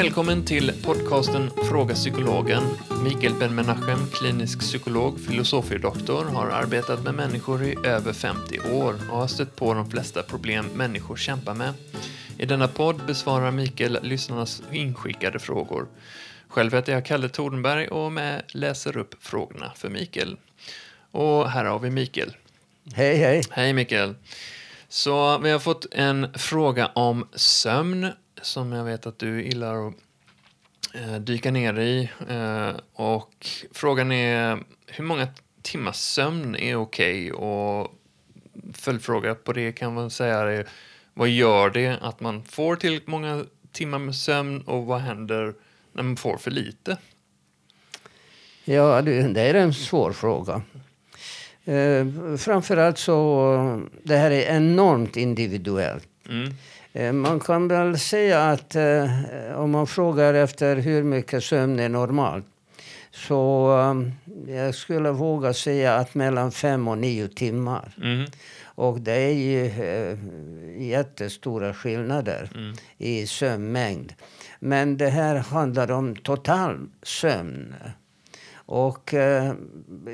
Välkommen till podcasten Fråga Psykologen. Mikael Ben-Menachem, klinisk psykolog, filosofiedoktor, har arbetat med människor i över 50 år och har stött på de flesta problem människor kämpar med. I denna podd besvarar Mikael lyssnarnas inskickade frågor. Själv heter jag Kalle Tordenberg och med läser upp frågorna för Mikael. Och här har vi Mikael. Hej, hej. Hej Mikael. Så vi har fått en fråga om sömn som jag vet att du gillar att eh, dyka ner i. Eh, och frågan är hur många timmars sömn är okej? Okay? Och följdfråga på det kan man säga är vad gör det att man får tillräckligt många timmar med sömn och vad händer när man får för lite? Ja, det är en svår fråga. Eh, framförallt så, det här är enormt individuellt. Mm. Eh, man kan väl säga att eh, om man frågar efter hur mycket sömn är normalt så eh, jag skulle våga säga att mellan fem och nio timmar. Mm. Och det är ju jättestora skillnader mm. i sömnmängd. Men det här handlar om total sömn. Och eh,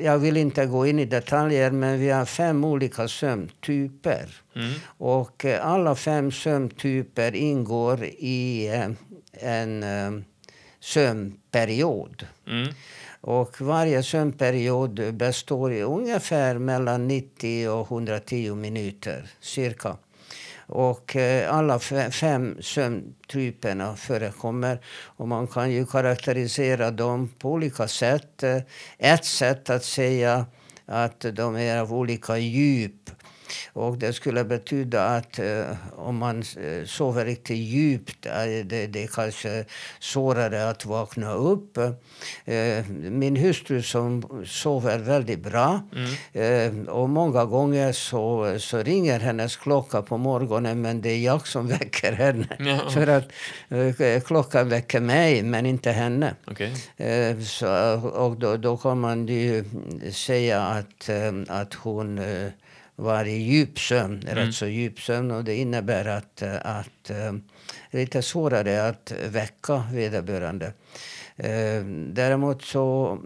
jag vill inte gå in i detaljer, men vi har fem olika sömntyper. Mm. Och eh, alla fem sömntyper ingår i eh, en eh, sömnperiod. Mm. Och varje sömnperiod består i ungefär mellan 90 och 110 minuter, cirka. Och eh, alla fem sömntyperna förekommer. Och man kan ju karaktärisera dem på olika sätt. Eh, ett sätt att säga att de är av olika djup och det skulle betyda att eh, om man eh, sover riktigt djupt, eh, det, det kanske svårare att vakna upp. Min hustru som sover väldigt bra mm. och många gånger så, så ringer hennes klocka på morgonen men det är jag som väcker henne. Ja. För att klockan väcker mig men inte henne. Okay. så, och då, då kan man ju säga att, att hon var i djup sömn, mm. rätt så djup sömn. Och det innebär att, att det eh, är lite svårare att väcka vederbörande. Eh, däremot så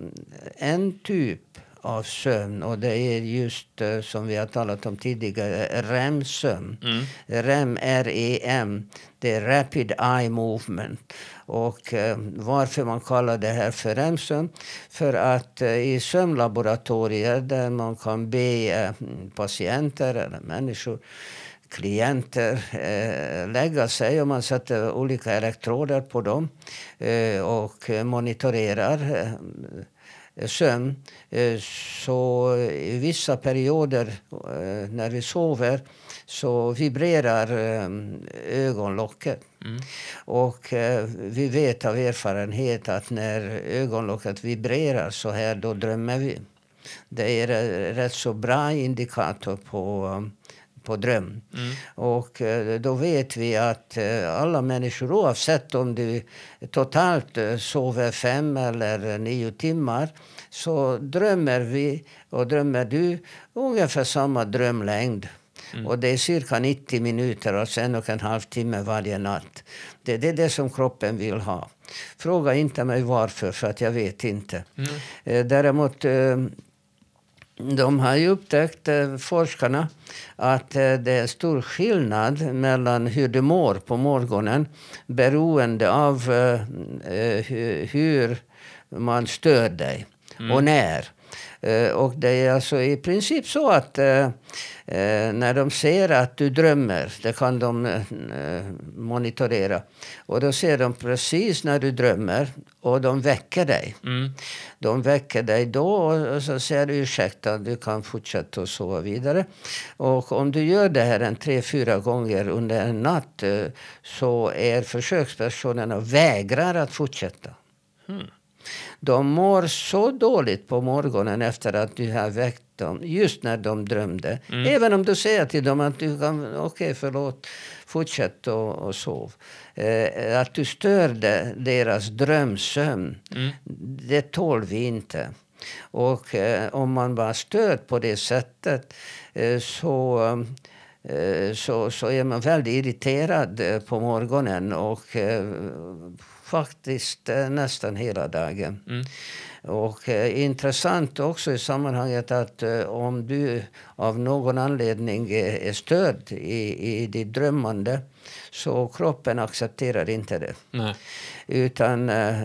en typ av sömn och det är just eh, som vi har talat om tidigare, REM-sömn. Mm. REM, R-E-M, det är Rapid Eye Movement. Och eh, varför man kallar det här för REM-sömn? För att eh, i sömnlaboratorier där man kan be eh, patienter eller människor klienter eh, lägga sig och man sätter olika elektroder på dem eh, och monitorerar eh, sömn. Eh, så i vissa perioder eh, när vi sover så vibrerar eh, ögonlocket. Mm. Och vi vet av erfarenhet att när ögonlocket vibrerar så här, då drömmer vi. Det är en rätt så bra indikator på på dröm. Mm. Och eh, då vet vi att eh, alla människor, oavsett om du totalt eh, sover fem eller nio timmar, så drömmer vi och drömmer du ungefär samma drömlängd. Mm. Och det är cirka 90 minuter, alltså en och en halv timme varje natt. Det, det är det som kroppen vill ha. Fråga inte mig varför, för att jag vet inte. Mm. Däremot de har ju upptäckt, eh, forskarna, att eh, det är stor skillnad mellan hur du mår på morgonen beroende av eh, hur man stör dig mm. och när. Eh, och det är alltså i princip så att eh, eh, när de ser att du drömmer, det kan de monitorera. Och då ser de precis när du drömmer och de väcker dig. Mm. De väcker dig då och så säger du ursäkta, du kan fortsätta att sova vidare. Och om du gör det här en tre, fyra gånger under en natt så är försökspersonerna vägrar att fortsätta. Mm. De mår så dåligt på morgonen efter att du har väckt dem, just när de drömde. Mm. Även om du säger till dem att du kan, okej okay, förlåt, fortsätt och, och sov. Eh, att du störde deras drömsömn, mm. det tål vi inte. Och eh, om man var störd på det sättet eh, så så, så är man väldigt irriterad eh, på morgonen och eh, faktiskt eh, nästan hela dagen. Mm. Och eh, intressant också i sammanhanget att eh, om du av någon anledning är, är störd i, i ditt drömmande så kroppen accepterar inte det. Nej. Utan eh,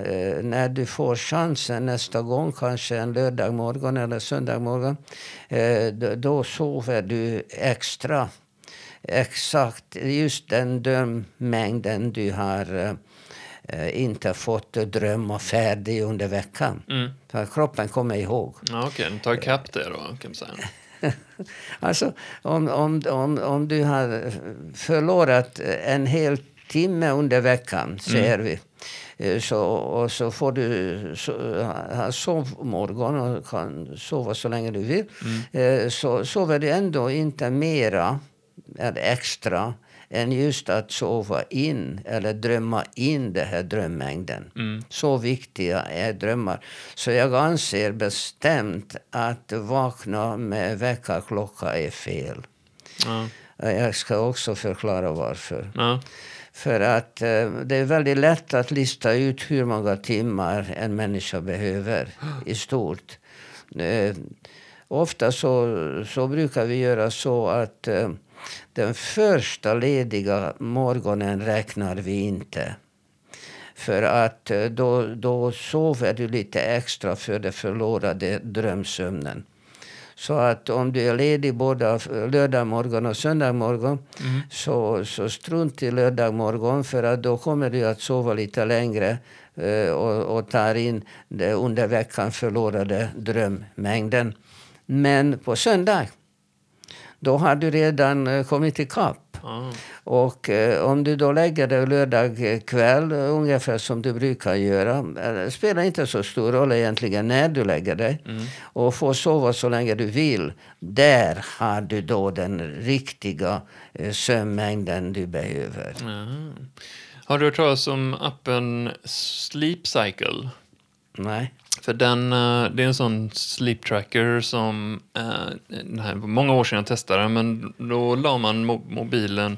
när du får chansen nästa gång, kanske en lördag morgon eller söndag morgon, eh, då, då sover du extra. Exakt just den drömmängden du har eh, inte fått drömma färdig under veckan. Mm. För kroppen kommer ihåg. Ja, Okej, den tar ikapp det då kan man säga. Alltså, om, om, om, om du har förlorat en hel timme under veckan, säger vi, eh, så, och så får du so, ha sovmorgon och kan sova så länge du vill, eh, så sover du ändå inte mera eller extra än just att sova in eller drömma in den här drömmängden. Mm. Så viktiga är drömmar. Så jag anser bestämt att vakna med väckarklocka är fel. Ja. Jag ska också förklara varför. Ja. För att eh, det är väldigt lätt att lista ut hur många timmar en människa behöver i stort. Eh, ofta så, så brukar vi göra så att eh, den första lediga morgonen räknar vi inte. För att eh, då, då sover du lite extra för den förlorade drömsömnen. Så att om du är ledig både lördag morgon och söndag morgon Mm. så, så strunt i lördag morgon för att då kommer du att sova lite längre eh, och, och tar in den under veckan förlorade drömmängden. Men på söndag, då har du redan eh, kommit ikapp. Ja. Och eh, om du då lägger dig lördag kväll, eh, ungefär som du brukar göra, eh, det spelar inte så stor roll egentligen när du lägger dig, Mm. och får sova så länge du vill. Där har du då den riktiga eh, sömnmängden du behöver. Ja. Har du hört talas om appen Sleep Cycle? Nej? För den, eh, det är en sån sleep tracker som, eh, Det här, var många år sedan jag testade den, men då la man mobilen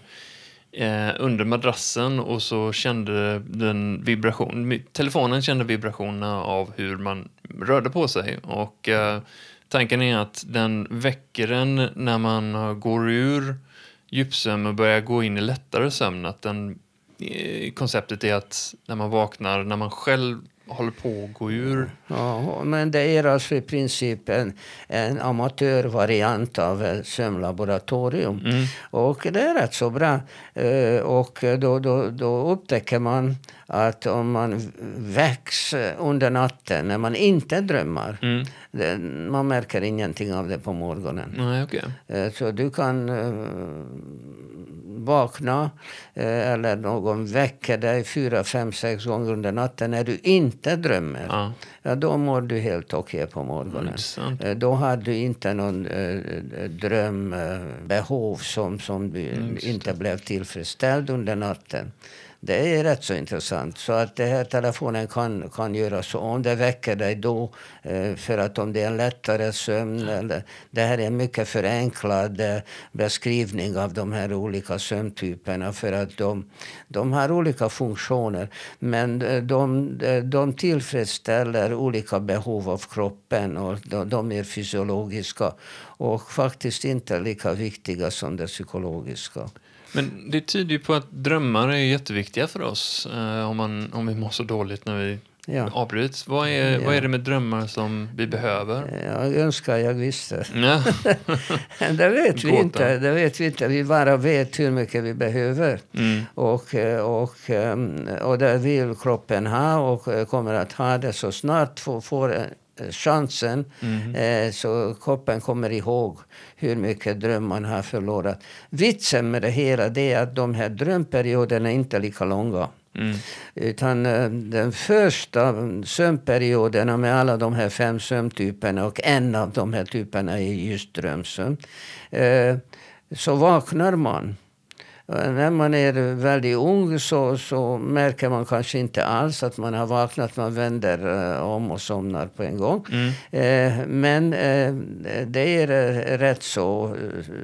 eh, under madrassen och så kände den vibration, telefonen kände vibrationerna av hur man rörde på sig. Och tanken är att den väcker en när man går ur djupsömn och börjar gå in i lättare sömn. Att den, konceptet är att när man vaknar, när man själv håller på att gå ur Ja, men det är alltså i princip en, en amatörvariant av ett sömnlaboratorium. Mm. Och det är rätt så bra. Eh, Och då, då, då upptäcker man att om man väcks under natten när man inte drömmar, Mm. det, man märker ingenting av det på morgonen. Nej, okej. Eh, Så du kan eh, vakna eh, eller någon väcker dig fyra, fem, sex gånger under natten när du inte drömmer. Ja, Ja, då mår du helt okej på morgonen. Eh, Då har du inte någon eh, drömbehov som, som du Mm, inte blev tillfredsställd under natten. Det är rätt så intressant. Så att det här telefonen kan, kan göra så. Om det väcker dig då, eh, för att om det är en lättare sömn. Eller, det här är en mycket förenklad eh, beskrivning av de här olika sömntyperna. För att de, de har olika funktioner. Men eh, de, de tillfredsställer olika behov av kroppen. och de, de är fysiologiska. Och faktiskt inte lika viktiga som det psykologiska. Men det tyder ju på att drömmar är jätteviktiga för oss eh, om, man, om vi mår så dåligt när vi Ja. avbryts. Vad är, Ja. vad är det med drömmar som vi behöver? Jag önskar jag visste. Ja. Det vet vi Gåta. inte. Det vet vi inte. Vi bara vet hur mycket vi behöver. Mm. Och, eh, och, ehm, och det vill kroppen ha och eh, kommer att ha det så snart får, får eh, chansen. Mhm. Eh, så kroppen kommer ihåg hur mycket dröm man har förlorat. Vitsen med det hela det är att de här drömperioderna är inte lika långa. Mm. Utan eh, den första sömnperioderna med alla de här fem sömntyperna och en av de här typerna är just drömsömn. Eh, så vaknar man Eh, När man är väldigt ung så, så märker man kanske inte alls att man har vaknat. Man vänder eh, om och somnar på en gång. Eh, men eh, det är rätt så,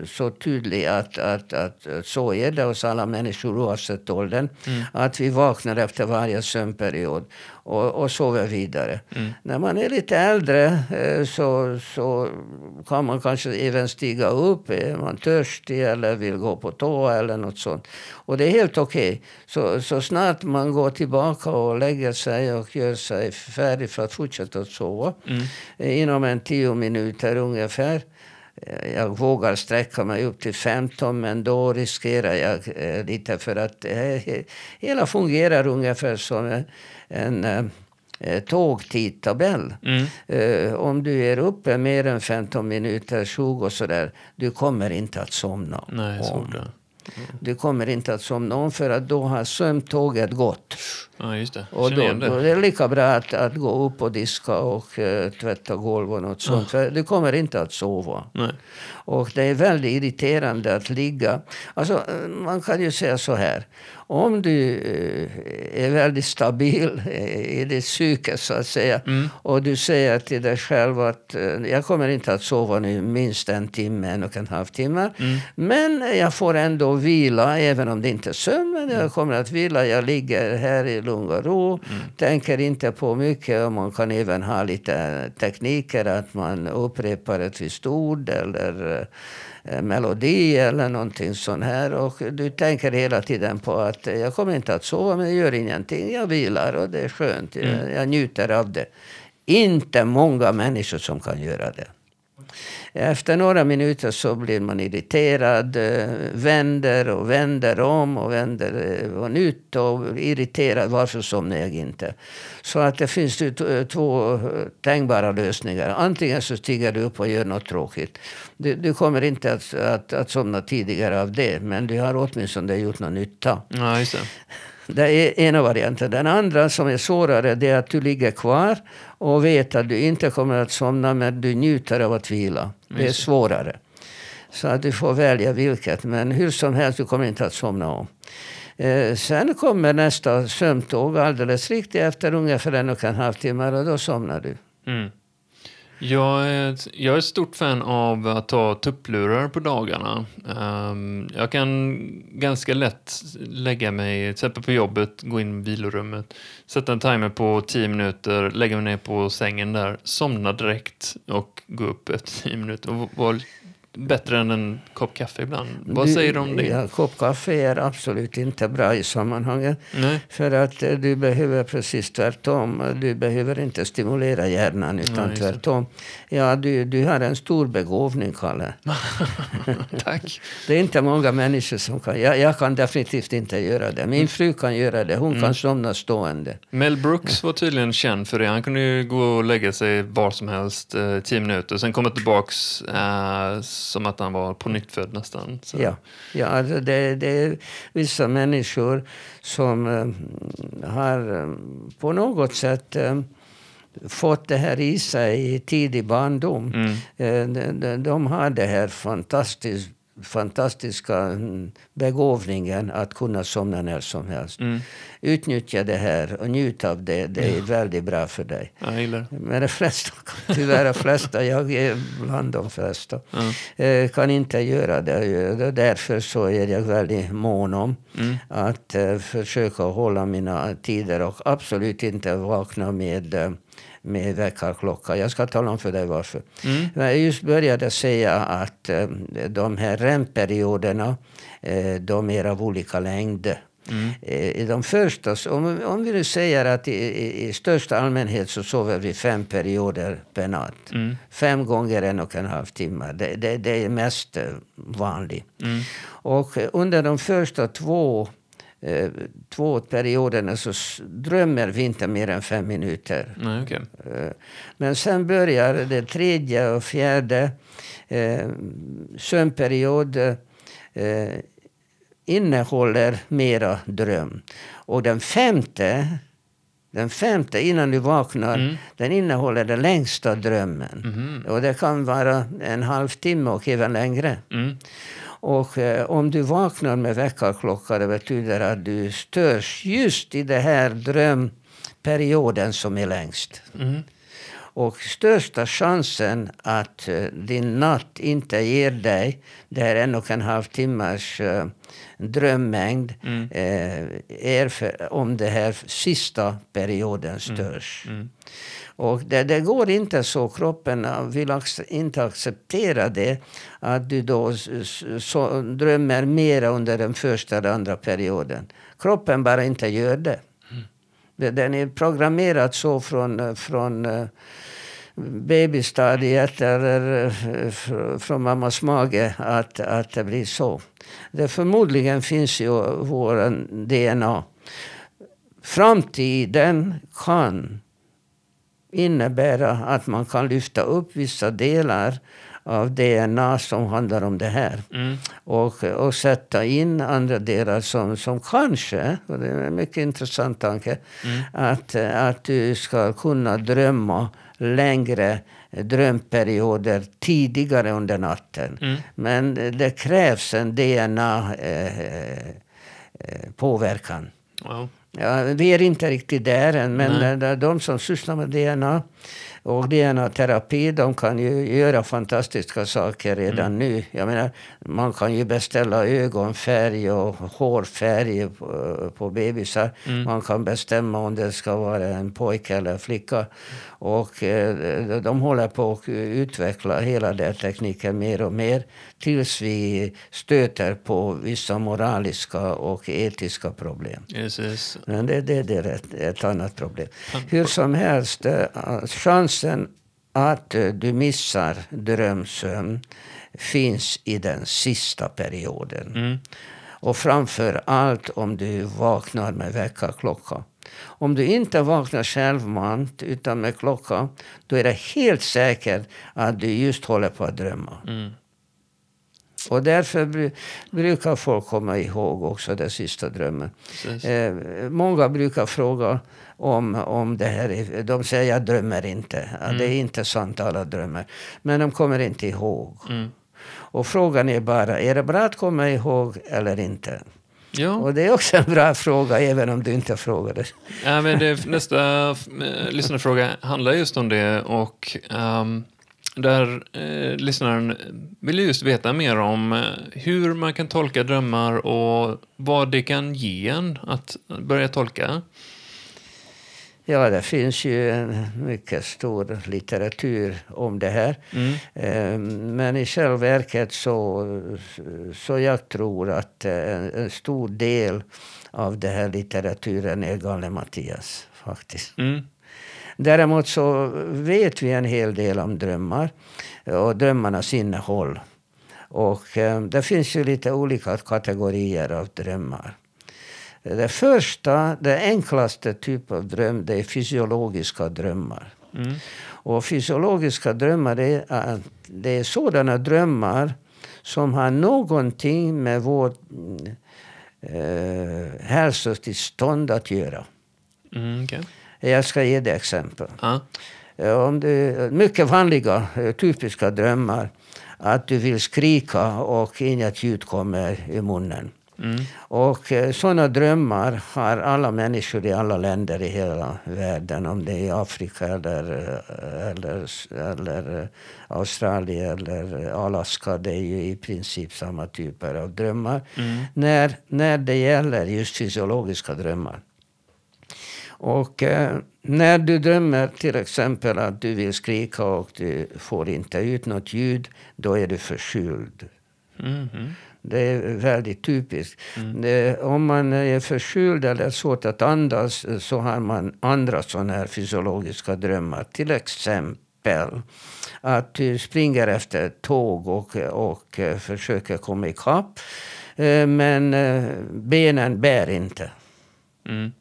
så tydligt att, att, att så är det hos alla människor oavsett åldern. Att vi vaknar efter varje sömnperiod och, och sover vidare. När man är lite äldre eh, så, så kan man kanske även stiga upp. Är man törstig eller vill gå på toa eller något sånt. Och det är helt okej. Så, så snart man går tillbaka och lägger sig och gör sig färdig för att fortsätta att sova. eh, Inom en tio minuter ungefär. Eh, Jag vågar sträcka mig upp till 15 men då riskerar jag eh, lite för att eh, hela fungerar ungefär som en, eh, eh, tågtidtabell. Eh, om du är uppe mer än 15 minuter, 20 och sådär, du kommer inte att somna Nej, om. det. Du kommer inte att somna om för att då har sömntåget gått. Ja, just det. Och då, då det. är lika bra att, att gå upp och diska och eh, tvätta golv och något sånt. För du kommer inte att sova. Nej. Och det är väldigt irriterande att ligga. Alltså, man kan ju säga så här. Om du eh, är väldigt stabil i ditt psyke så att säga. Och du säger till dig själv att eh, jag kommer inte att sova nu minst en timme, en och en halv timme. Men jag får ändå vila även om det inte är sömn. Men jag kommer att vila. Jag ligger här i lugn och ro. Tänker inte på mycket. Och man kan även ha lite tekniker att man upprepar ett visst ord eller eh, melodi eller någonting sånt här. Och du tänker hela tiden på att jag kommer inte att sova men jag gör ingenting. Jag vilar och det är skönt. Jag, jag njuter av det. Inte många människor som kan göra det. Efter några minuter så blir man irriterad, eh, vänder och vänder om och vänder eh, på nytt och irriterad. Varför somnar jag inte? Så att det finns ju två eh, tänkbara lösningar. Antingen så stiger du upp och gör något tråkigt. Du, du kommer inte att, att, att somna tidigare av det, men du har åtminstone gjort någon nytta. Ja, just det. Det är ena varianten. Den andra som är svårare det är att du ligger kvar och vet att du inte kommer att somna men du njuter av att vila. Det är svårare. Så att du får välja vilket. Men hur som helst, du kommer inte att somna om. Eh, sen kommer nästa sömntåg alldeles riktigt efter ungefär en och en halv timme och då somnar du. Mm. Jag är, ett- jag är ett stort fan av att ta tupplurar på dagarna. Um, jag kan ganska lätt lägga mig, till exempel på jobbet, gå in i vilorummet, sätta en timer på 10 minuter, lägga mig ner på sängen där, somna direkt och gå upp efter 10 minuter och vara bättre än en kopp kaffe ibland. Vad Du- säger du om det? Ja, kopp kaffe är absolut inte bra i sammanhanget. Nej. För att eh, du behöver precis tvärtom. Du behöver inte stimulera hjärnan utan det. tvärtom. Ja, du, du har en stor begåvning, Kalle. Tack. Det är inte många människor som kan. Jag, jag kan definitivt inte göra det. Min fru kan göra det. Hon Mm. kan somna stående. Mel Brooks var tydligen känd för det. Han kunde ju gå och lägga sig var som helst, eh, 10 minuter, sen komma tillbaks eh, som att han var på nytt född nästan. Så. Ja, ja alltså det, det är vissa människor som eh, har eh, på något sätt eh, fått det här i sig i tidig barndom. Mm. De, de, de har det här fantastiskt fantastiska mm, begåvningen att kunna somna när som helst. Mm. Utnyttja det här och njut av det. Det är väldigt bra för dig. Men de flesta, tyvärr de flesta, jag är bland de flesta, eh, kan inte göra det. Därför så är jag väldigt mån om att eh, försöka hålla mina tider och absolut inte vakna med eh, med väckarklocka. Jag ska tala om för dig varför. Men Jag just började säga att eh, de här REM-perioderna, eh, de är av olika längd. Eh, I de första, om, om vi nu säger att i, i, i största allmänhet så sover vi fem perioder per natt. Fem gånger en och en halv timme. Det, det, det är mest vanligt. Och eh, under de första två eh, två perioderna så drömmer vi inte mer än fem minuter. Nej, okej. Eh, Men sen börjar det tredje och fjärde eh, sömnperiod eh, innehåller mera dröm. Och den femte, den femte innan du vaknar, den innehåller den längsta drömmen. Och det kan vara en halvtimme och även längre. Mm. Och eh, om du vaknar med väckarklocka det betyder att du störs just i den här drömperioden som är längst. Mm. Och största chansen att eh, din natt inte ger dig det här en och en halv timmars uh, drömmängd Mm. eh, är för, om det här sista perioden störs. Mm. Och det, det går inte så. Kroppen vill inte acceptera det. Att du då så, drömmer mer under den första eller andra perioden. Kroppen bara inte gör det. Mm. Den är programmerad så från, från eh, babystadiet eller eh, från mammas mage att, att det blir så. Det förmodligen finns ju vår DNA. Framtiden kan innebära att man kan lyfta upp vissa delar av DNA som handlar om det här. Mm. Och, och sätta in andra delar som, som kanske, och det är en mycket intressant tanke, att, att du ska kunna drömma längre drömperioder tidigare under natten. Mm. Men det krävs en DNA-påverkan. Wow. Ja, vi är inte riktigt där än, men de, de som sysslar med DNA och DNA-terapi, de kan ju göra fantastiska saker redan nu. Jag menar, man kan ju beställa ögonfärg och hårfärg på, på bebisar. Man kan bestämma om det ska vara en pojke eller flicka. Och eh, de håller på att utveckla hela den tekniken mer och mer tills vi stöter på vissa moraliska och etiska problem. Precis. Men det, det, det är ett, ett annat problem. Hur som helst, eh, chansen att eh, du missar drömsömn finns i den sista perioden. Mm. Och framför allt om du vaknar med väckarklocka. Om du inte vaknar självmant utan med klocka, då är det helt säkert att du just håller på att drömma. Mm. Och därför bru- brukar folk komma ihåg också den sista drömmen. Eh, många brukar fråga om, om det här. Är, de säger jag drömmer inte. Ja, Det är inte sant alla drömmer. Men de kommer inte ihåg. Mm. Och frågan är bara, är det bra att komma ihåg eller inte? Ja. Och det är också en bra fråga även om du inte frågar det. Ja, men det, nästa äh, lyssnarfråga handlar just om det och ehm, där eh, lyssnaren vill just veta mer om eh, hur man kan tolka drömmar och vad det kan ge en att börja tolka. Ja, det finns ju en mycket stor litteratur om det här. Mm. Eh, Men i själva verket så, så jag tror att eh, en, stor del av den här litteraturen är Galle Mattias faktiskt. Mm. Däremot så vet vi en hel del om drömmar och drömmarnas innehåll. Och eh, det finns ju lite olika kategorier av drömmar. Det första, det enklaste typ av dröm, det är fysiologiska drömmar. Mm. Och fysiologiska drömmar det är, det är sådana drömmar som har någonting med vårt eh, hälsotillstånd att göra. Mm, okej. Jag ska ge dig exempel. Ja. Eh, Om du, mycket vanliga, typiska drömmar. Att du vill skrika och inget ljud kommer i munnen. Mm. Och eh, sådana drömmar har alla människor i alla länder i hela världen. Om det är i Afrika eller, eh, eller, eller eh, Australien eller Alaska. Det är ju i princip samma typer av drömmar. Mm. När, när det gäller just fysiologiska drömmar. Och eh, när du drömmer till exempel att du vill skrika och du får inte ut något ljud, då är du förkyld. Mm. Mm. Det är väldigt typiskt. Det, om man är förkyld eller svårt att andas eh, så har man andra sådana här fysiologiska drömmar. Till exempel att du springer efter tåg och, och eh, försöker komma ikapp. Eh, Men eh, benen bär inte. Mm.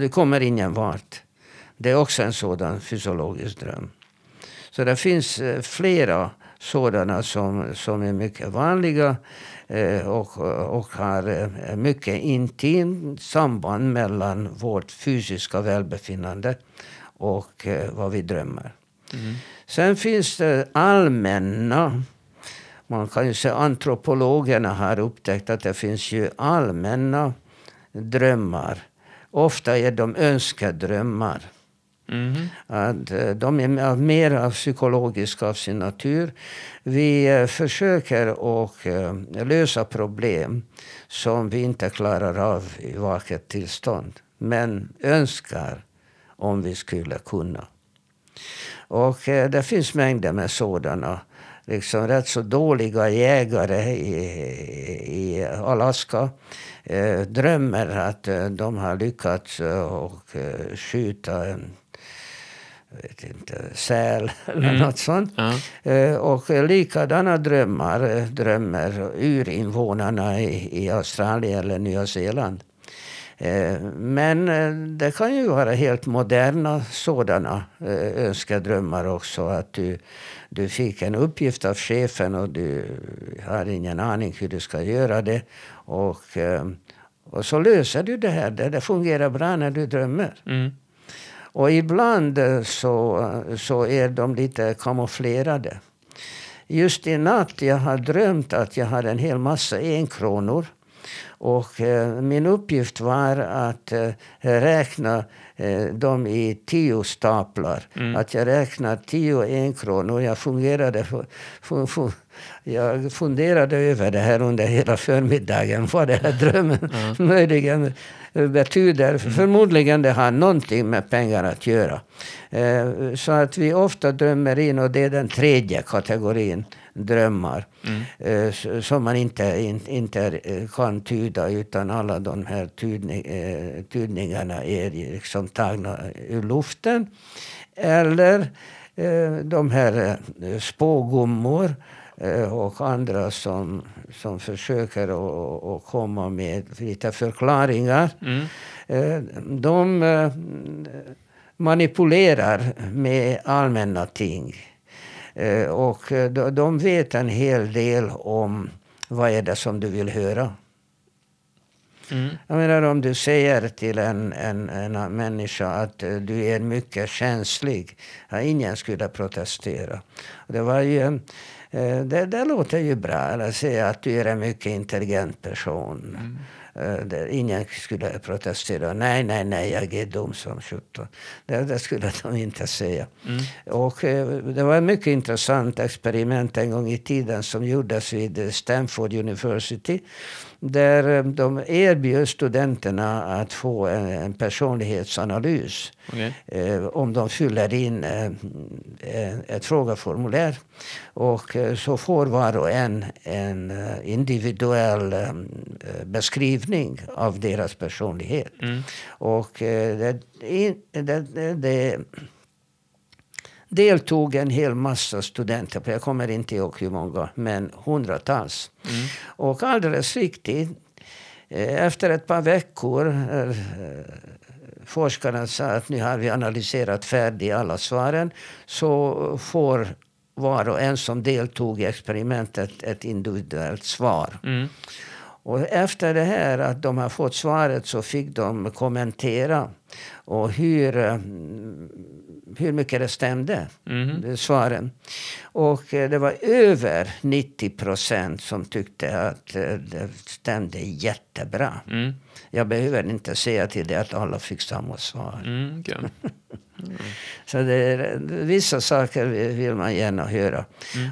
Du kommer ingen vart. Det är också en sådan fysiologisk dröm. Så det finns eh, flera sådana som, som är mycket vanliga eh, och, och har eh, mycket intimt samband mellan vårt fysiska välbefinnande och eh, vad vi drömmer. Mm. Sen finns det allmänna man kan ju säga antropologerna har upptäckt att det finns ju allmänna drömmar. Ofta är de önskedrömmar. Mm. Att eh, de är mer psykologiska av sin natur. Vi eh, försöker att eh, lösa problem som vi inte klarar av i vaket tillstånd. Men önskar om vi skulle kunna. Och det finns mängder med sådana liksom rätt så dåliga jägare i, i Alaska eh, drömmer att de har lyckats och skjuta en vet inte, säl eller Mm. något sånt. Ja. Eh, och likadana drömmar eh, drömmer urinvånarna i, i Australien eller Nya Zeeland. Eh, Men det kan ju vara helt moderna sådana önskedrömmar också. Att du, du fick en uppgift av chefen och du har ingen aning hur du ska göra det. Och, och så löser du det här. Det, det fungerar bra när du drömmer. Mm. Och ibland eh, så, eh, så är de lite kamouflerade. Just i natt jag har drömt att jag har en hel massa enkronor. Och eh, min uppgift var att eh, räkna eh, dem i tio staplar. Att jag räknar tio enkronor. Jag, fungerade, fu- fu- fu- jag funderade över det här under hela förmiddagen. Vad den här drömmen möjligen betyder. Förmodligen det har någonting med pengar att göra. Eh, så att vi ofta drömmer in, och det är den tredje kategorin drömmar. eh, s- som man inte, in, inte eh, kan tyda utan alla de här tydning, eh, tydningarna är liksom tagna ur luften. Eller eh, de här eh, spågummor eh, och andra som, som försöker att- att komma med lite förklaringar. Mm. Eh, De eh, manipulerar med allmänna ting. Eh, Och eh, de- vet en hel del om vad är det som du vill höra. Mm. Jag menar om du säger till en, en, en människa att eh, du är mycket känslig. Ja, ingen skulle protestera. Det, var ju, en- eh, Eh, det, det låter ju bra. Eller säga att du är en mycket intelligent person. Mm det- Ingen skulle protestera. Nej, nej, nej, jag är dum som sjutton. Det, det skulle de inte säga. Och eh, det var ett mycket intressant experiment en gång i tiden som gjordes vid Stanford University. Där eh, de erbjöd studenterna att få en, personlighetsanalys. Okej. Eh, om de fyller in eh, eh, ett frågeformulär. Och eh, så får var och en en eh, individuell eh, beskrivning av deras personlighet. Mm. Och eh, det, det, det, deltog en hel massa studenter, jag kommer inte ihåg hur många, men hundratals. Mm. Och alldeles riktigt, eh, efter ett par veckor eh, forskarna sa att nu har vi analyserat färdigt alla svaren, så får var och en som deltog i experimentet ett individuellt svar. Mm. Och efter det här att de har fått svaret så fick de kommentera och hur, eh, hur mycket det stämde, de svaren. Och eh, det var över 90 procent som tyckte att eh, det stämde jättebra. Mm. Jag behöver inte säga till det att alla fick samma svar. Mm. Så det vissa saker vill man gärna höra.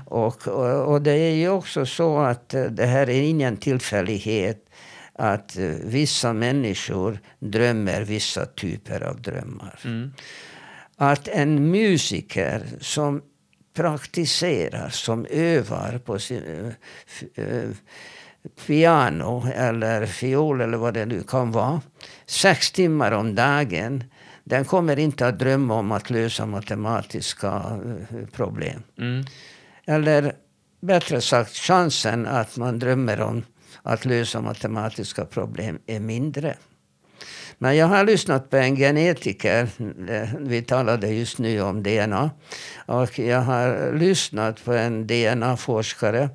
Och, och, och det är ju också så att eh, det här är ingen tillfällighet att eh, vissa människor drömmer vissa typer av drömmar. Mm. Att en musiker som praktiserar, som övar på sin eh, piano eller fiol eller vad det nu kan vara, sex timmar om dagen, den kommer inte att drömma om att lösa matematiska eh, problem. Mm. Eller bättre sagt, chansen att man drömmer om att lösa matematiska problem är mindre. Men jag har lyssnat på en genetiker, eh, vi talade just nu om DNA, och jag har lyssnat på en DNA-forskare.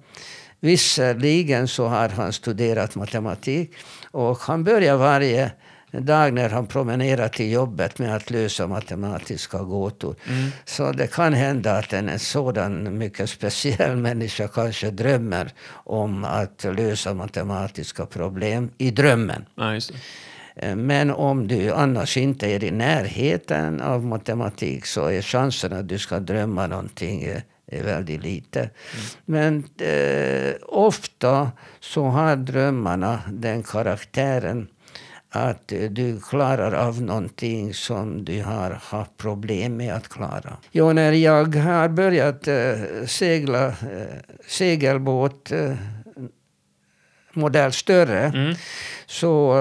Visserligen så har han studerat matematik och han börjar varje en dag när han promenerar till jobbet med att lösa matematiska gåtor. Mm. Så det kan hända att en sådan mycket speciell människa kanske drömmer om att lösa matematiska problem i drömmen. Ja. Eh, Men om du annars inte är i närheten av matematik så är chansen att du ska drömma någonting eh, är väldigt lite. Men eh, ofta så har drömmarna den karaktären att du klarar av någonting som du har haft problem med att klara. Jo, när jag har börjat eh, segla eh, segelbåt eh, modell större Mm. så,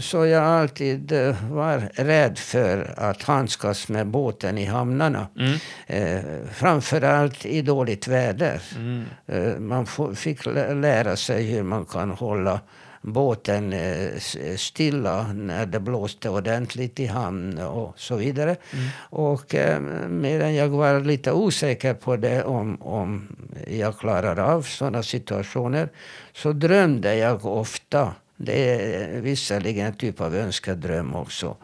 så jag alltid eh, var rädd för att handskas med båten i hamnarna. Mm. Eh, framförallt i dåligt väder. Mm. Eh, man fick lä- lära sig hur man kan hålla båten eh, stilla när det blåste ordentligt i hamn och så vidare. Och eh, medan jag var lite osäker på det om, om jag klarar av sådana situationer så drömde jag ofta det är visserligen en typ av önskedröm också.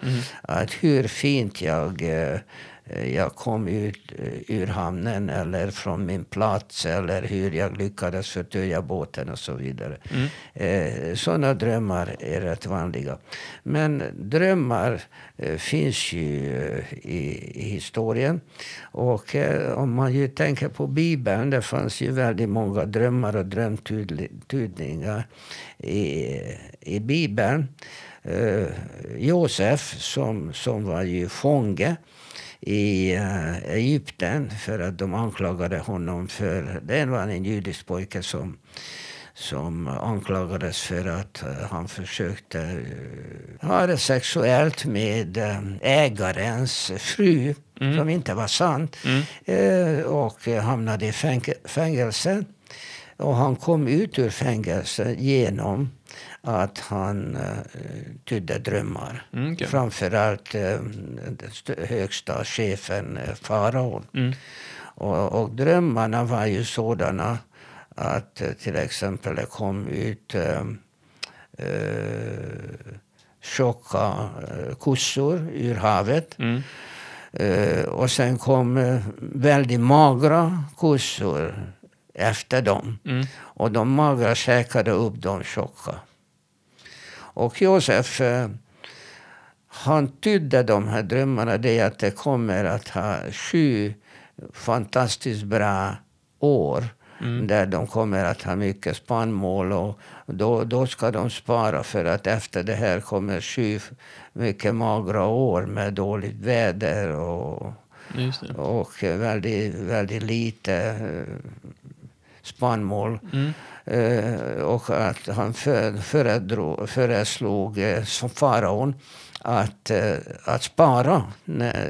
Att hur fint jag, eh, jag kom ut eh, ur hamnen eller från min plats eller hur jag lyckades förtöja båten och så vidare. Eh, Sådana drömmar är rätt vanliga. Men drömmar eh, finns ju eh, i, i historien. Och eh, om man ju tänker på Bibeln, det fanns ju väldigt många drömmar och drömtydningar i, i Bibeln. Eh, Josef, som, som var ju fånge i eh, Egypten för att de anklagade honom för... Det var en judisk pojke som, som anklagades för att eh, han försökte eh, ha det sexuellt med ägarens fru, som inte var sant. Eh, och hamnade i fäng- fängelse. Och han kom ut ur fängelse genom att han eh, tydde drömmar. Mm, okej. Framförallt eh, högsta chefen, eh, faraon. Mm. Och, och drömmarna var ju sådana att eh, till exempel det kom ut eh, eh, tjocka eh, kossor ur havet. Mm. Och sen kom väldigt magra kossor efter dem. Mm. Och de magra käkade upp de tjocka. Och Josef, eh, han tydde de här drömmarna det att det kommer att ha sju fantastiskt bra år. Där de kommer att ha mycket spannmål och då, då ska de spara för att efter det här kommer sju mycket magra år med dåligt väder och, och väldigt, väldigt lite eh, spannmål. Mm. Eh, och att han för, föreslog eh, som faraon att, eh, att spara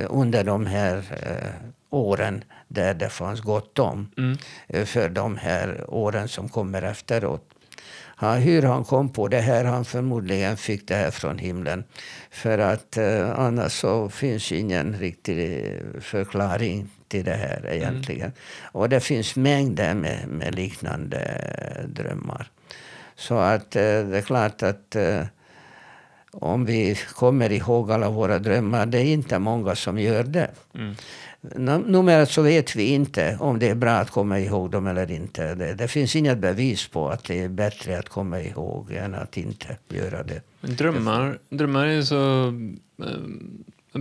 under de här eh, åren där det fanns gott om. Mm. eh, för de här åren som kommer efteråt. Ja, hur han kom på det här, han förmodligen fick det här från himlen. För att eh, annars så finns ingen riktig eh, förklaring till det här egentligen. Och det finns mängder med, med liknande drömmar. Så att eh, det är klart att eh, om vi kommer ihåg alla våra drömmar, det är inte många som gör det. Mm. Num- Numera så vet vi inte om det är bra att komma ihåg dem eller inte. Det, det finns inget bevis på att det är bättre att komma ihåg än att inte göra det. Drömmar, drömmar är så eh,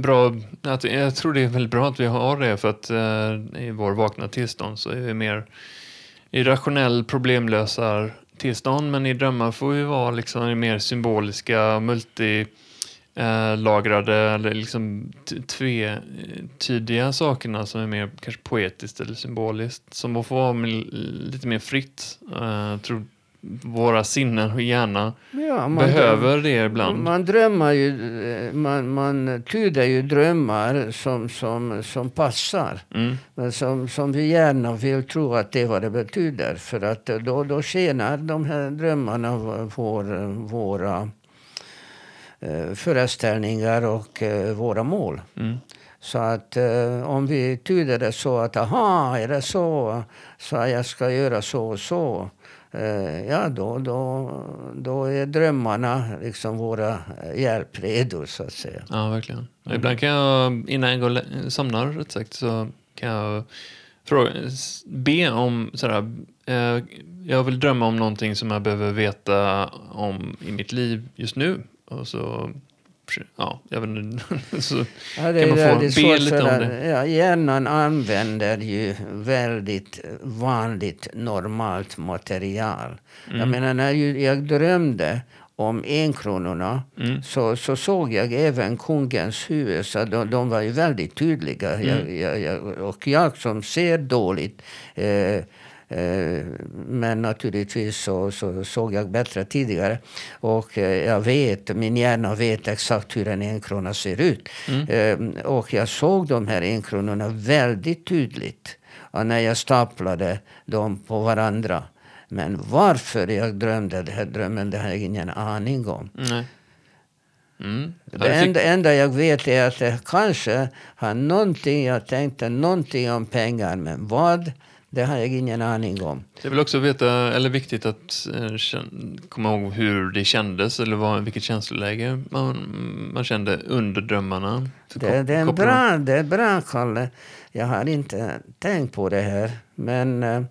bra. Att, jag tror det är väldigt bra att vi har det för att eh, i vår vakna tillstånd så är vi mer i rationell problemlösar tillstånd men i drömmar får vi vara liksom mer symboliska multilagrade eh, eller liksom tvetydiga sakerna som är mer kanske poetiskt eller symboliskt som får vara lite mer fritt. Eh, tror våra sinnen och hjärna Ja, behöver det ibland. Man drömmar ju, eh, man, man tyder ju drömmar som, som, som passar. Mm. Men som, som vi gärna vill tro att det är vad det betyder. För att eh, då, då tjänar de här drömmarna vår, våra eh, föreställningar och eh, våra mål. Mm. Så att eh, om vi tyder det så att aha, är det så, så jag ska göra så och så. Eh, ja, då, då, då är drömmarna liksom våra eh, hjälpredor, så att säga. Ja, verkligen. Mm. Ibland kan jag, innan jag går somnar, rätt sagt, så kan jag fråga, be om sådär, eh, jag vill drömma om någonting som jag behöver veta om i mitt liv just nu. Och så ja, jag vet inte, så ja, det, kan man få be lite om det. Ja, hjärnan använder ju väldigt vanligt normalt material. Mm. Jag menar, när jag drömde om enkronorna mm. så, så såg jag även kungens huvud. Så de, de var ju väldigt tydliga. Mm. Jag, jag, jag, och jag som ser dåligt Eh, men naturligtvis så, så, såg jag bättre tidigare. Och eh, jag vet, min hjärna vet exakt hur en enkrona ser ut. Mm. Eh, och jag såg de här enkronorna väldigt tydligt. när jag staplade dem på varandra. Men varför jag drömde den här drömmen, det har jag ingen aning om. Mm. Mm. Det enda, enda jag vet är att det kanske har någonting, jag tänkte någonting om pengar, men vad? Det har jag ingen aning om. Det är väl också veta, eller viktigt att eh, komma ihåg hur det kändes eller vad, vilket känsloläge man, man kände under drömmarna. Det, det, är bra, det är bra, Kalle. Jag har inte tänkt på det här. Men eh,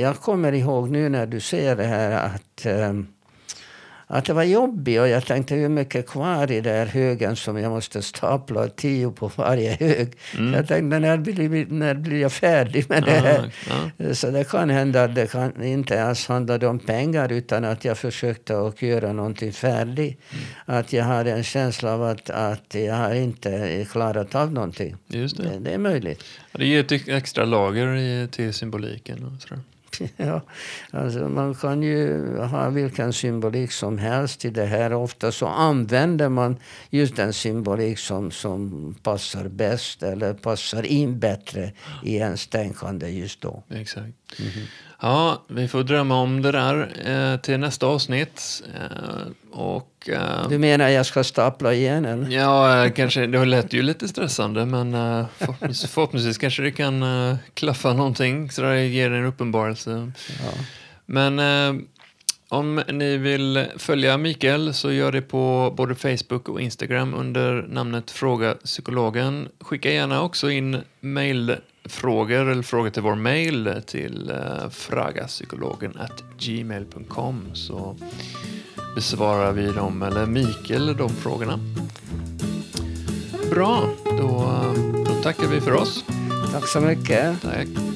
jag kommer ihåg nu när du säger det här att eh, att det var jobbigt och jag tänkte hur mycket kvar i den här högen som jag måste stapla tio på varje hög. Mm. Jag tänkte när blir, när blir jag färdig med det här? Ja, Så det kan hända att det kan inte ens handlade om pengar utan att jag försökte att göra någonting färdigt. Mm. Att jag har en känsla av att, att jag har inte klarat av någonting. Just det. Det, det är möjligt. Det ger ett extra lager till symboliken. Och sådär. Ja, alltså man kan ju ha vilken symbolik som helst i det här. Ofta så använder man just den symbolik som, som passar bäst eller passar in bättre i ens tänkande just då. Exakt. Mm -hmm. Ja, vi får drömma om det där eh, till nästa avsnitt. Eh, och, eh, du menar jag ska stapla igen? Eller? Ja, eh, kanske. Det lät ju lite stressande, men eh, förhoppningsvis, förhoppningsvis kanske det kan eh, klaffa någonting så det ger en uppenbarelse. Ja. Men om ni vill följa Mikael så gör det på både Facebook och Instagram under namnet Fråga Psykologen. Skicka gärna också in mail frågor eller frågor till vår mail till uh, fragapsykologen gmail.com så besvarar vi dem, eller Mikael, de frågorna. Bra, då, då tackar vi för oss. Tack så mycket. Tack.